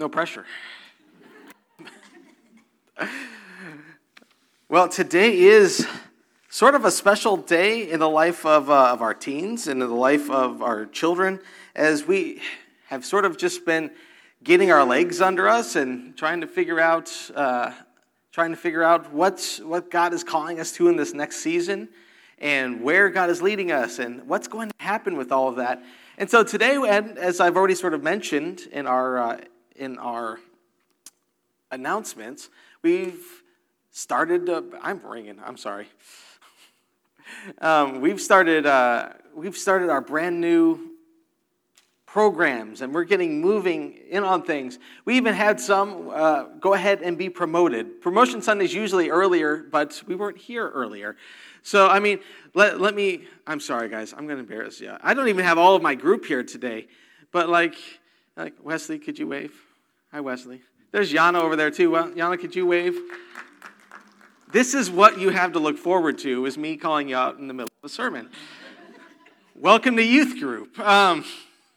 No pressure. well, today is sort of a special day in the life of, uh, of our teens and in the life of our children as we have sort of just been getting our legs under us and trying to figure out uh, trying to figure out what's, what God is calling us to in this next season and where God is leading us and what's going to happen with all of that. And so today, as I've already sort of mentioned in our, uh, in our announcements, we've started, uh, I'm ringing, I'm sorry. Um, we've started, uh, we've started our brand new programs and we're getting moving in on things. We even had some uh, go ahead and be promoted. Promotion Sunday is usually earlier, but we weren't here earlier. So, I mean, let, let me, I'm sorry, guys, I'm going to embarrass you. I don't even have all of my group here today, but like, like Wesley, could you wave? Hi, Wesley. There's Yana over there too. Well, Yana, could you wave? This is what you have to look forward to, is me calling you out in the middle of a sermon. Welcome to youth group. Um,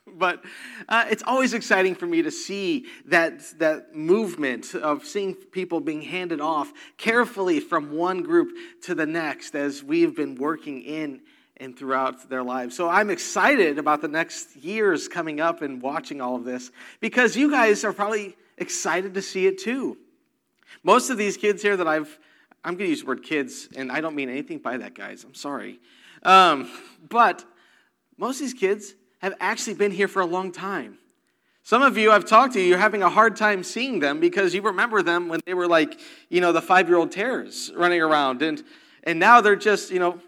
but uh, it's always exciting for me to see that, that movement of seeing people being handed off carefully from one group to the next as we've been working in and throughout their lives. So I'm excited about the next years coming up and watching all of this because you guys are probably excited to see it too. Most of these kids here that I've, I'm going to use the word kids, and I don't mean anything by that, guys. I'm sorry. Um, but most of these kids have actually been here for a long time. Some of you I've talked to, you're having a hard time seeing them because you remember them when they were like, you know, the five year old terrors running around. And, and now they're just, you know,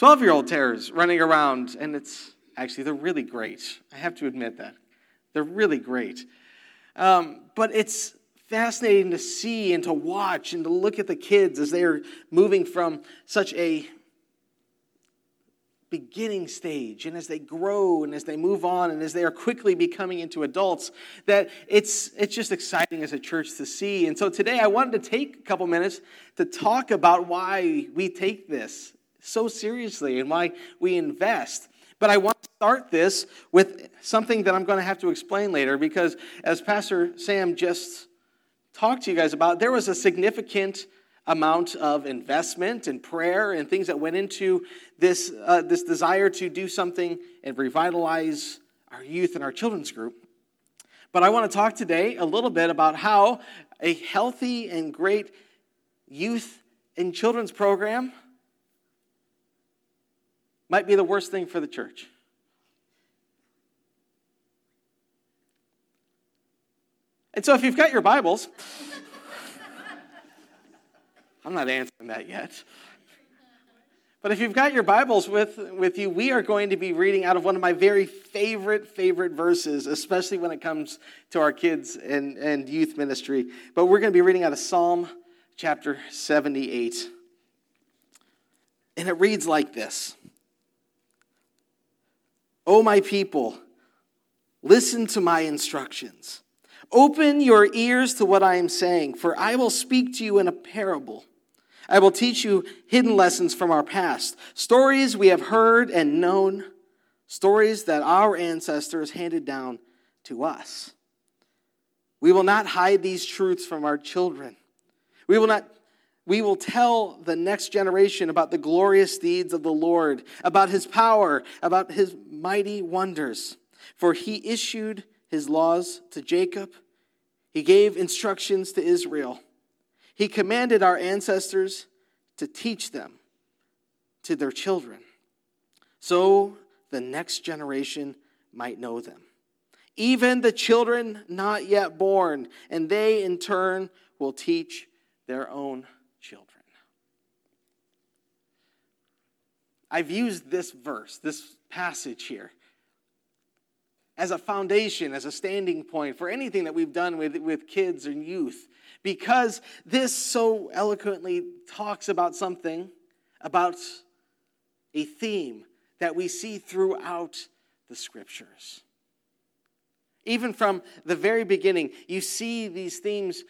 12 year old terrors running around. And it's actually, they're really great. I have to admit that. They're really great. Um, but it's fascinating to see and to watch and to look at the kids as they are moving from such a beginning stage and as they grow and as they move on and as they are quickly becoming into adults that it's it's just exciting as a church to see and so today i wanted to take a couple minutes to talk about why we take this so seriously and why we invest but i want to start this with something that i'm going to have to explain later because as pastor sam just talked to you guys about there was a significant amount of investment and prayer and things that went into this, uh, this desire to do something and revitalize our youth and our children's group. But I want to talk today a little bit about how a healthy and great youth and children's program might be the worst thing for the church. And so, if you've got your Bibles, I'm not answering that yet. But if you've got your Bibles with, with you, we are going to be reading out of one of my very favorite, favorite verses, especially when it comes to our kids and, and youth ministry. But we're going to be reading out of Psalm chapter 78. And it reads like this O my people, listen to my instructions. Open your ears to what I am saying, for I will speak to you in a parable. I will teach you hidden lessons from our past, stories we have heard and known, stories that our ancestors handed down to us. We will not hide these truths from our children. We will not we will tell the next generation about the glorious deeds of the Lord, about his power, about his mighty wonders. For he issued his laws to Jacob, he gave instructions to Israel. He commanded our ancestors to teach them to their children, so the next generation might know them. Even the children not yet born, and they in turn will teach their own children. I've used this verse, this passage here, as a foundation, as a standing point for anything that we've done with, with kids and youth because this so eloquently talks about something, about a theme that we see throughout the scriptures. Even from the very beginning, you see these themes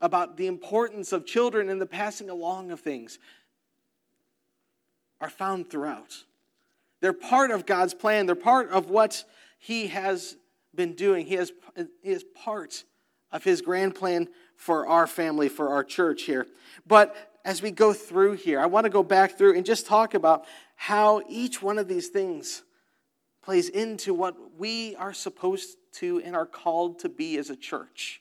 about the importance of children and the passing along of things are found throughout. They're part of God's plan, they're part of what He has been doing. He, has, he is part of his grand plan for our family, for our church here. But as we go through here, I want to go back through and just talk about how each one of these things plays into what we are supposed to and are called to be as a church.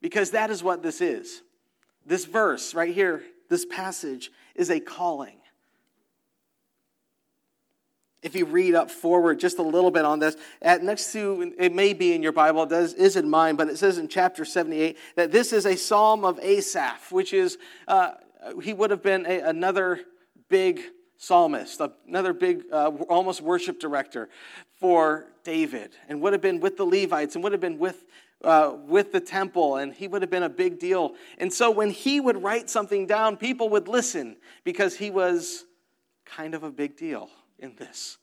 Because that is what this is. This verse right here, this passage, is a calling. If you read up forward just a little bit on this, at next to it may be in your Bible, it does, is in mine, but it says in chapter 78 that this is a psalm of Asaph, which is, uh, he would have been a, another big psalmist, another big, uh, almost worship director for David, and would have been with the Levites, and would have been with uh, with the temple, and he would have been a big deal. And so when he would write something down, people would listen because he was kind of a big deal in this.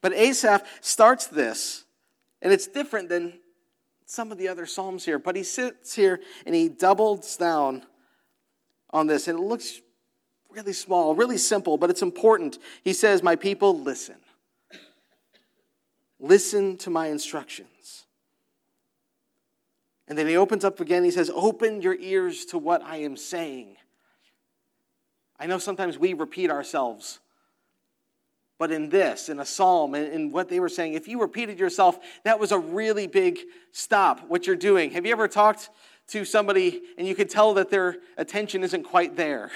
But Asaph starts this, and it's different than some of the other Psalms here. But he sits here and he doubles down on this, and it looks really small, really simple, but it's important. He says, My people, listen. Listen to my instructions. And then he opens up again. He says, Open your ears to what I am saying. I know sometimes we repeat ourselves, but in this, in a psalm, in what they were saying, if you repeated yourself, that was a really big stop what you're doing. Have you ever talked to somebody and you could tell that their attention isn't quite there?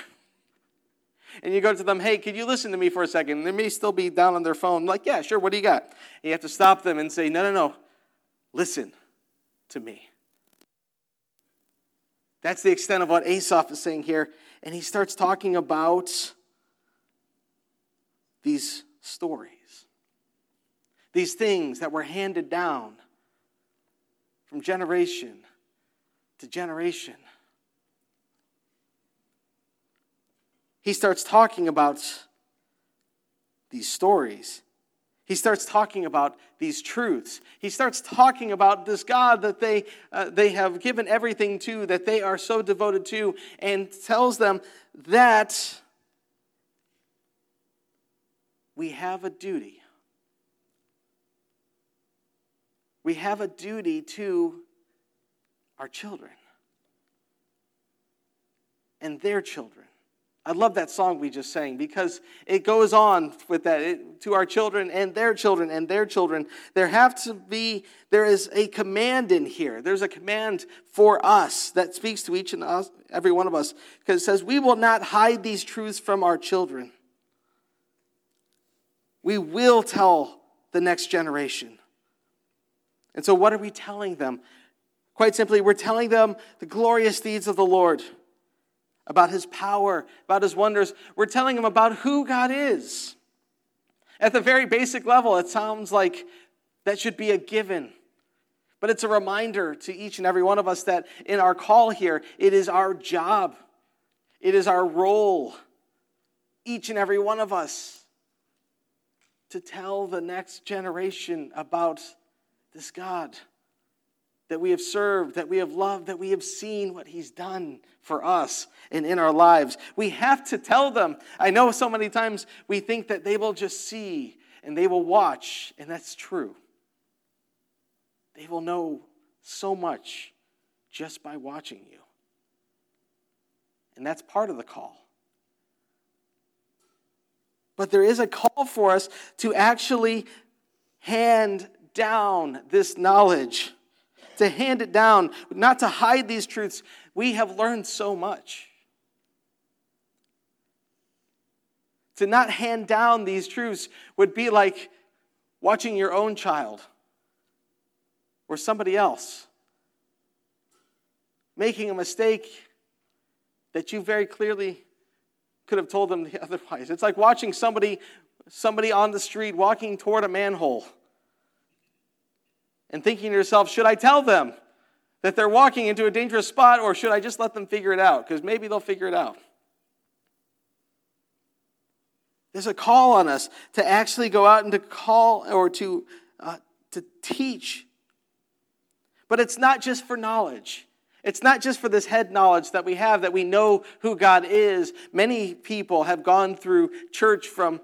And you go to them, hey, could you listen to me for a second? And they may still be down on their phone, like, yeah, sure, what do you got? And you have to stop them and say, no, no, no, listen to me. That's the extent of what Asaph is saying here. And he starts talking about these stories, these things that were handed down from generation to generation. He starts talking about these stories he starts talking about these truths. He starts talking about this God that they, uh, they have given everything to, that they are so devoted to, and tells them that we have a duty. We have a duty to our children and their children. I love that song we just sang because it goes on with that it, to our children and their children and their children. There have to be, there is a command in here. There's a command for us that speaks to each and us, every one of us because it says, We will not hide these truths from our children. We will tell the next generation. And so, what are we telling them? Quite simply, we're telling them the glorious deeds of the Lord about his power, about his wonders. We're telling him about who God is. At the very basic level, it sounds like that should be a given. But it's a reminder to each and every one of us that in our call here, it is our job, it is our role, each and every one of us, to tell the next generation about this God that we have served, that we have loved, that we have seen what He's done for us and in our lives. We have to tell them. I know so many times we think that they will just see and they will watch, and that's true. They will know so much just by watching you. And that's part of the call. But there is a call for us to actually hand down this knowledge to hand it down, not to hide these truths. We have learned so much. To not hand down these truths would be like watching your own child or somebody else making a mistake that you very clearly could have told them otherwise. It's like watching somebody somebody on the street walking toward a manhole and thinking to yourself, should I tell them that they're walking into a dangerous spot or should I just let them figure it out? Because maybe they'll figure it out. There's a call on us to actually go out and to call or to, uh, to teach. But it's not just for knowledge. It's not just for this head knowledge that we have that we know who God is. Many people have gone through church from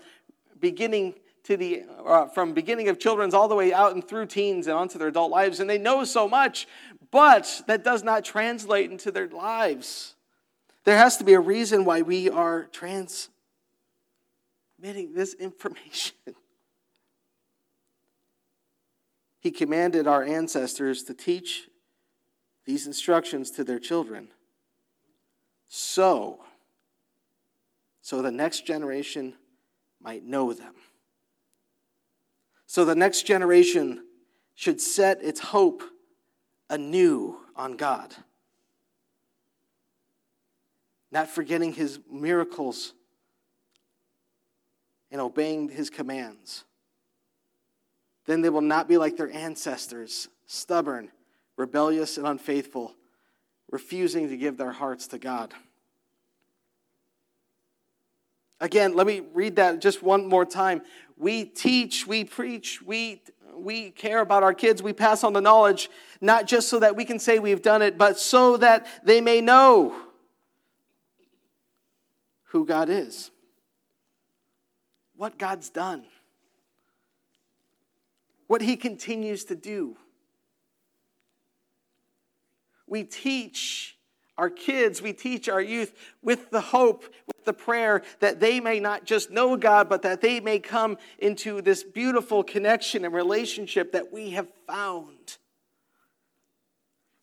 beginning to the uh, from beginning of children's all the way out and through teens and onto their adult lives and they know so much but that does not translate into their lives. There has to be a reason why we are transmitting this information. He commanded our ancestors to teach these instructions to their children. So so the next generation might know them so the next generation should set its hope anew on God. Not forgetting his miracles and obeying his commands. Then they will not be like their ancestors, stubborn, rebellious, and unfaithful, refusing to give their hearts to God. Again, let me read that just one more time. We teach, we preach, we, we care about our kids, we pass on the knowledge, not just so that we can say we've done it, but so that they may know who God is, what God's done, what He continues to do. We teach our kids, we teach our youth with the hope, with the prayer that they may not just know God, but that they may come into this beautiful connection and relationship that we have found.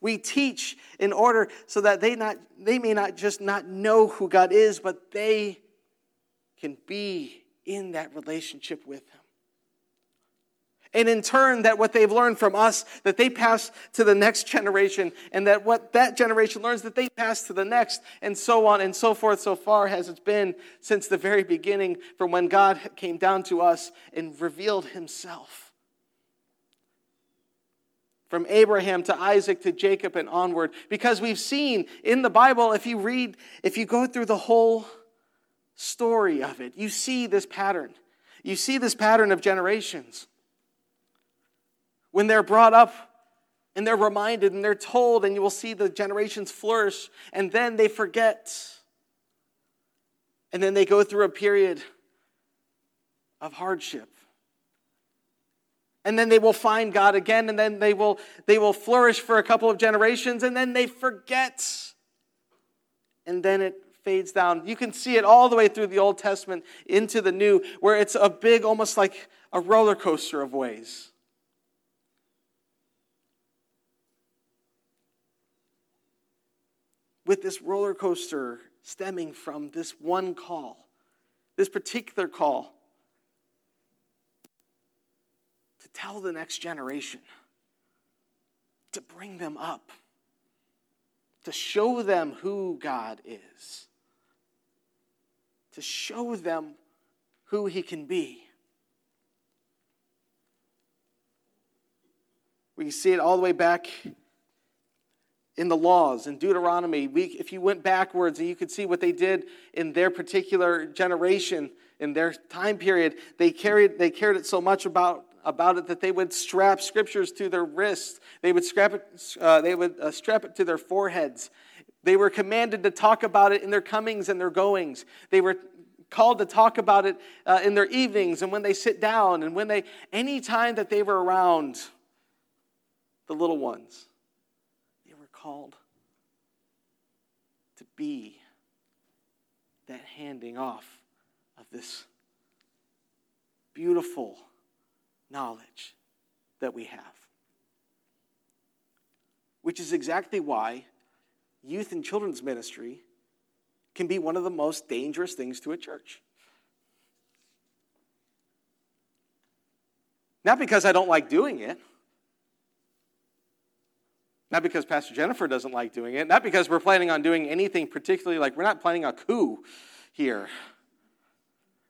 We teach in order so that they, not, they may not just not know who God is, but they can be in that relationship with Him and in turn that what they've learned from us that they pass to the next generation and that what that generation learns that they pass to the next and so on and so forth. So far has it been since the very beginning from when god came down to us and revealed himself. From Abraham to Isaac to Jacob and onward. Because we've seen in the Bible if you read if you go through the whole story of it you see this pattern. You see this pattern of generations when they're brought up and they're reminded and they're told, and you will see the generations flourish, and then they forget. And then they go through a period of hardship. And then they will find God again, and then they will, they will flourish for a couple of generations, and then they forget. And then it fades down. You can see it all the way through the Old Testament into the New, where it's a big, almost like a roller coaster of ways. With this roller coaster stemming from this one call, this particular call to tell the next generation, to bring them up, to show them who God is, to show them who He can be. We see it all the way back in the laws in Deuteronomy. We, if you went backwards and you could see what they did in their particular generation, in their time period, they carried, they cared it so much about, about it that they would strap scriptures to their wrists. They would, strap it, uh, they would uh, strap it to their foreheads. They were commanded to talk about it in their comings and their goings. They were called to talk about it uh, in their evenings and when they sit down and when they, any time that they were around the little ones called to be that handing off of this beautiful knowledge that we have. Which is exactly why youth and children's ministry can be one of the most dangerous things to a church. Not because I don't like doing it. Not because Pastor Jennifer doesn't like doing it, not because we're planning on doing anything particularly like we're not planning a coup here.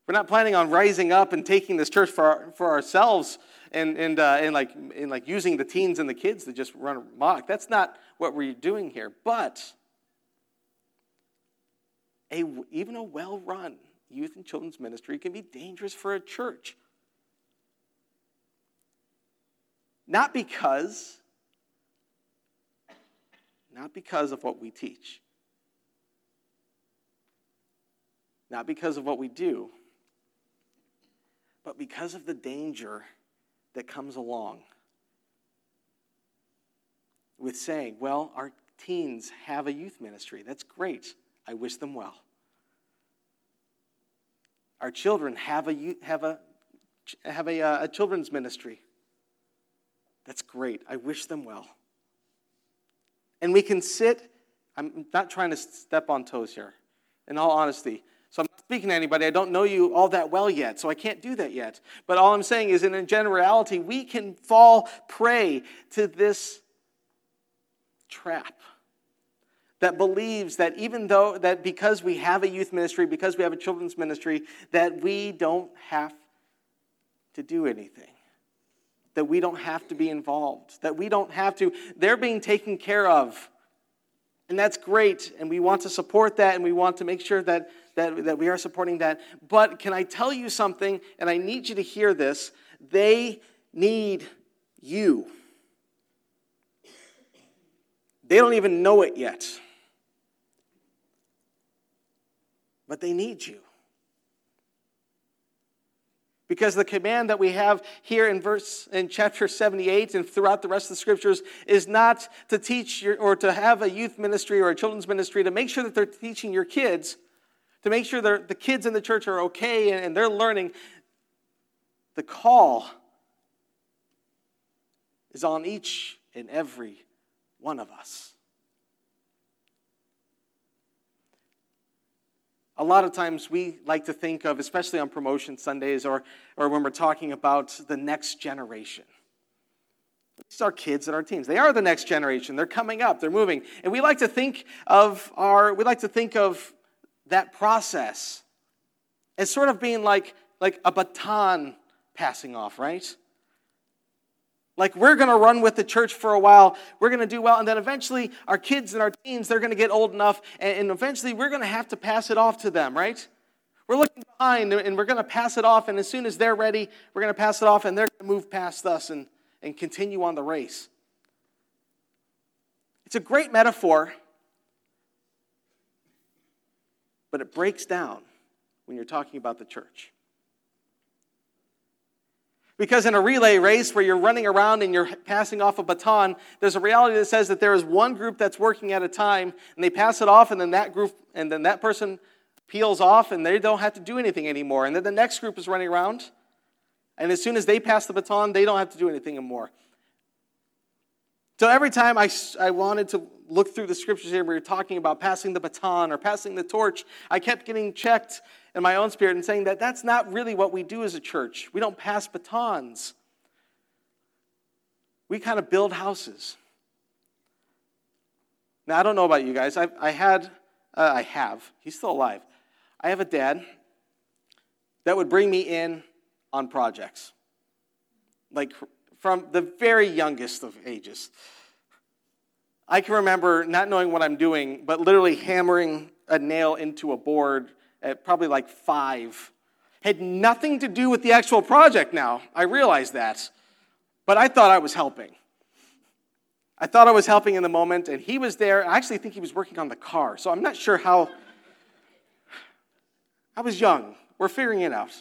We're not planning on rising up and taking this church for, for ourselves and, and, uh, and, like, and like using the teens and the kids to just run amok. That's not what we're doing here. But a, even a well run youth and children's ministry can be dangerous for a church. Not because not because of what we teach, not because of what we do, but because of the danger that comes along with saying, well, our teens have a youth ministry. That's great. I wish them well. Our children have a, have a, have a, uh, a children's ministry. That's great. I wish them well. And we can sit, I'm not trying to step on toes here, in all honesty. So I'm not speaking to anybody. I don't know you all that well yet, so I can't do that yet. But all I'm saying is, in a generality, we can fall prey to this trap that believes that even though that because we have a youth ministry because we have a children's ministry that we don't have to do anything that we don't have to be involved that we don't have to they're being taken care of and that's great and we want to support that and we want to make sure that that, that we are supporting that. But can I tell you something? And I need you to hear this. They need you. They don't even know it yet. But they need you. Because the command that we have here in verse in chapter 78 and throughout the rest of the scriptures is not to teach your, or to have a youth ministry or a children's ministry to make sure that they're teaching your kids, to make sure that the kids in the church are okay and they're learning. The call is on each and every one of us. A lot of times we like to think of, especially on promotion Sundays or, or when we're talking about the next generation. These are kids and our teens. They are the next generation. They're coming up. They're moving. And we like to think of our, we like to think of that process as sort of being like, like a baton passing off, right? Like we're going to run with the church for a while, we're going to do well, and then eventually our kids and our teens, they're going to get old enough, and, eventually we're going to have to pass it off to them, right? We're looking behind and we're going to pass it off, and as soon as they're ready, we're going to pass it off, and they're going to move past us and, and continue on the race. It's a great metaphor but it breaks down when you're talking about the church. Because in a relay race where you're running around and you're passing off a baton, there's a reality that says that there is one group that's working at a time and they pass it off and then that group and then that person peels off and they don't have to do anything anymore. And then the next group is running around and as soon as they pass the baton, they don't have to do anything anymore. So every time I, I wanted to look through the scriptures here, we were talking about passing the baton or passing the torch, I kept getting checked in my own spirit and saying that that's not really what we do as a church. We don't pass batons, we kind of build houses. Now, I don't know about you guys. I, I had, uh, I have, he's still alive. I have a dad that would bring me in on projects. Like from the very youngest of ages. I can remember not knowing what I'm doing, but literally hammering a nail into a board at probably like five. Had nothing to do with the actual project now. I realized that. But I thought I was helping. I thought I was helping in the moment, and he was there. I actually think he was working on the car, so I'm not sure how. I was young. We're figuring it out.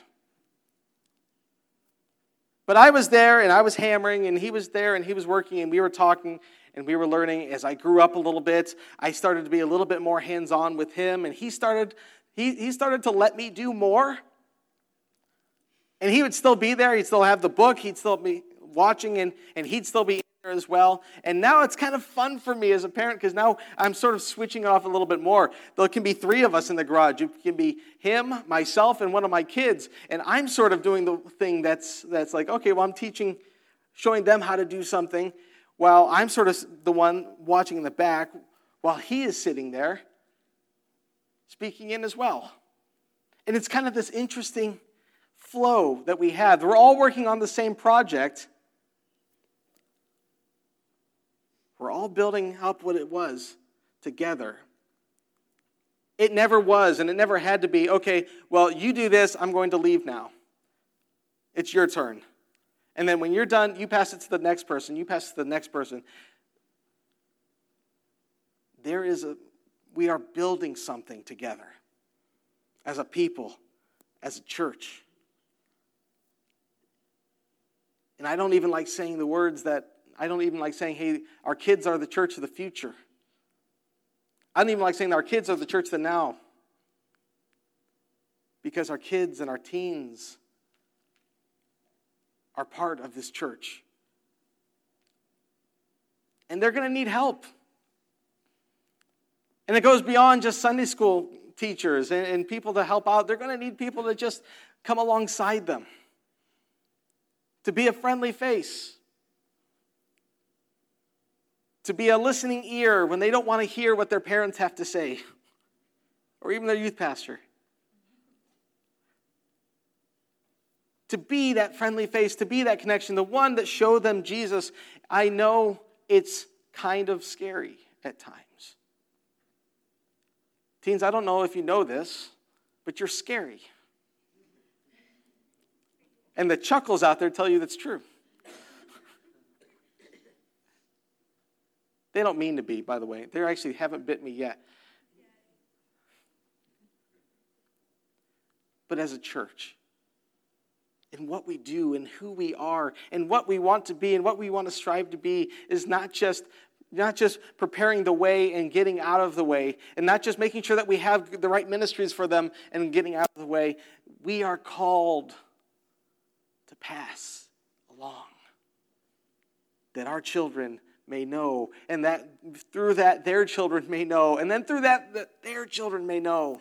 But I was there and I was hammering, and he was there and he was working, and we were talking and we were learning. As I grew up a little bit, I started to be a little bit more hands on with him, and he started, he, he started to let me do more. And he would still be there, he'd still have the book, he'd still be watching, and, and he'd still be there as well. And now it's kind of fun for me as a parent because now I'm sort of switching off a little bit more. There can be three of us in the garage. It can be him, myself, and one of my kids. And I'm sort of doing the thing that's that's like, okay, well, I'm teaching, showing them how to do something, while I'm sort of the one watching in the back while he is sitting there speaking in as well. And it's kind of this interesting flow that we have. We're all working on the same project We're all building up what it was together. It never was, and it never had to be, okay, well, you do this, I'm going to leave now. It's your turn. And then when you're done, you pass it to the next person, you pass it to the next person. There is a, we are building something together as a people, as a church. And I don't even like saying the words that, I don't even like saying, hey, our kids are the church of the future. I don't even like saying our kids are the church of the now. Because our kids and our teens are part of this church. And they're going to need help. And it goes beyond just Sunday school teachers and, and people to help out. They're going to need people to just come alongside them, to be a friendly face, to be a listening ear when they don't want to hear what their parents have to say, or even their youth pastor. To be that friendly face, to be that connection, the one that showed them Jesus. I know it's kind of scary at times. Teens, I don't know if you know this, but you're scary. And the chuckles out there tell you that's true. They don't mean to be, by the way. They actually haven't bit me yet. But as a church, in what we do and who we are and what we want to be and what we want to strive to be is not just not just preparing the way and getting out of the way and not just making sure that we have the right ministries for them and getting out of the way we are called to pass along that our children may know and that through that their children may know and then through that, that their children may know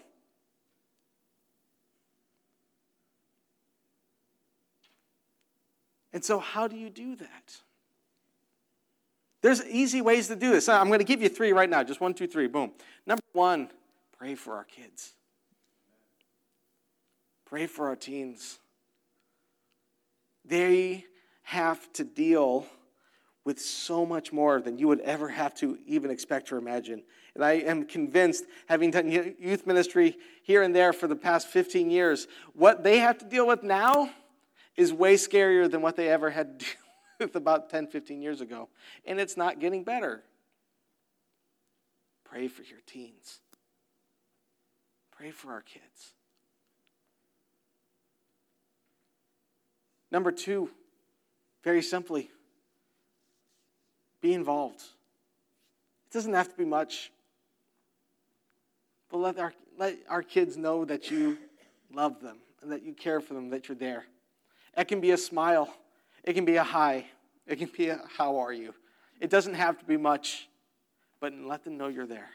And so, how do you do that? There's easy ways to do this. I'm going to give you three right now. Just one, two, three. Boom. Number one, pray for our kids. Pray for our teens. They have to deal with so much more than you would ever have to even expect or imagine. And I am convinced, having done youth ministry here and there for the past 15 years, what they have to deal with now is way scarier than what they ever had to about 10, 15 years ago. And it's not getting better. Pray for your teens. Pray for our kids. Number two, very simply, be involved. It doesn't have to be much, but let our, let our kids know that you love them and that you care for them, that you're there. It can be a smile, it can be a hi, it can be a how are you. It doesn't have to be much, but let them know you're there.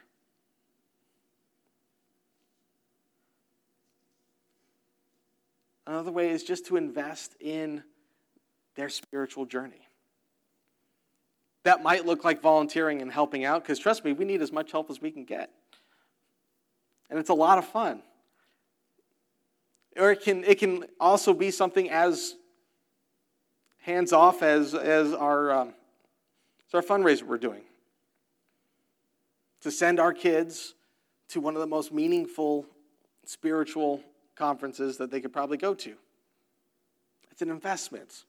Another way is just to invest in their spiritual journey. That might look like volunteering and helping out, because trust me, we need as much help as we can get. And it's a lot of fun. Or it can, it can also be something as hands off as, as our, um, as our fundraiser we're doing. To send our kids to one of the most meaningful spiritual conferences that they could probably go to. It's an investment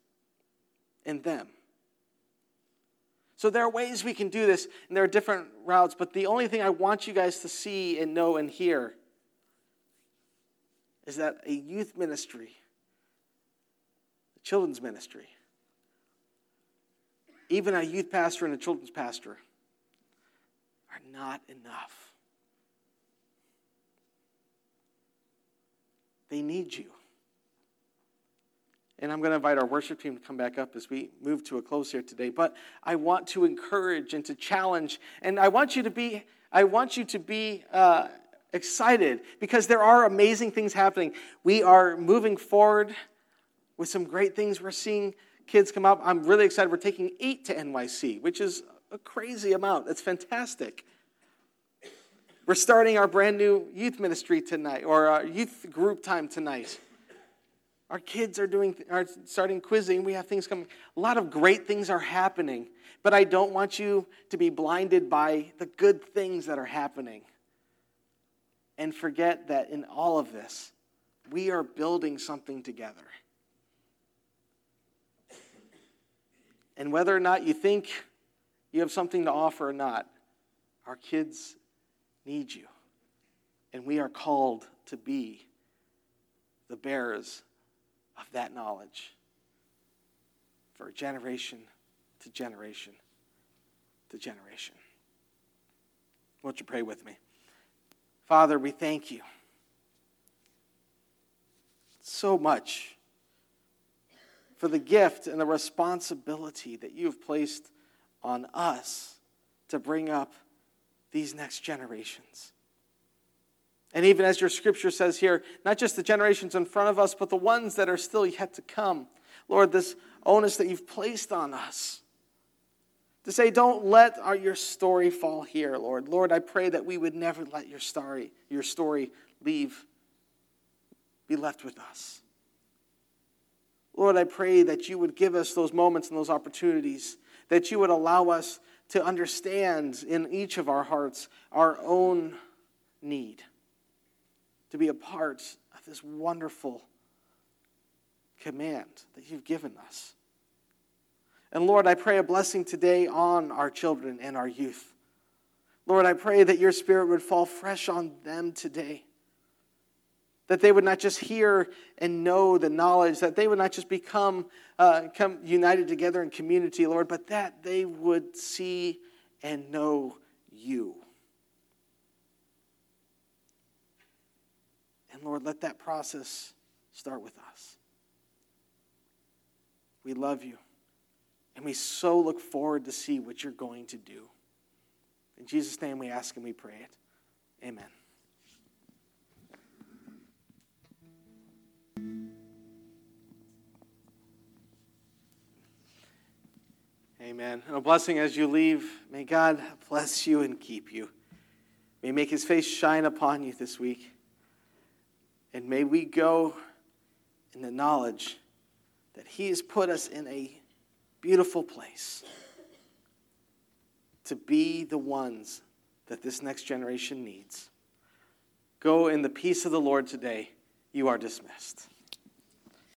in them. So there are ways we can do this, and there are different routes, but the only thing I want you guys to see and know and hear is that a youth ministry, a children's ministry, even a youth pastor and a children's pastor are not enough. They need you. And I'm going to invite our worship team to come back up as we move to a close here today. But I want to encourage and to challenge, and I want you to be, I want you to be uh, excited because there are amazing things happening. We are moving forward with some great things. We're seeing kids come up. I'm really excited. We're taking eight to NYC, which is a crazy amount. That's fantastic. We're starting our brand new youth ministry tonight, or our youth group time tonight. Our kids are doing are starting quizzing. We have things coming. A lot of great things are happening, but I don't want you to be blinded by the good things that are happening and forget that in all of this, we are building something together. And whether or not you think you have something to offer or not, our kids need you. And we are called to be the bearers of that knowledge for generation to generation to generation. Won't you pray with me? Father, we thank you so much for the gift and the responsibility that you have placed on us to bring up these next generations. And even as your scripture says here, not just the generations in front of us, but the ones that are still yet to come. Lord, this onus that you've placed on us to say, don't let our, your story fall here, Lord. Lord, I pray that we would never let your story, your story leave, be left with us. Lord, I pray that you would give us those moments and those opportunities, that you would allow us to understand in each of our hearts our own need to be a part of this wonderful command that you've given us. And Lord, I pray a blessing today on our children and our youth. Lord, I pray that your spirit would fall fresh on them today. That they would not just hear and know the knowledge, that they would not just become uh, come united together in community, Lord, but that they would see and know you. And Lord, let that process start with us. We love you. And we so look forward to see what you're going to do. In Jesus' name we ask and we pray it. Amen. Amen. And a blessing as you leave. May God bless you and keep you. May make his face shine upon you this week. And may we go in the knowledge that he has put us in a beautiful place to be the ones that this next generation needs. Go in the peace of the Lord today. You are dismissed.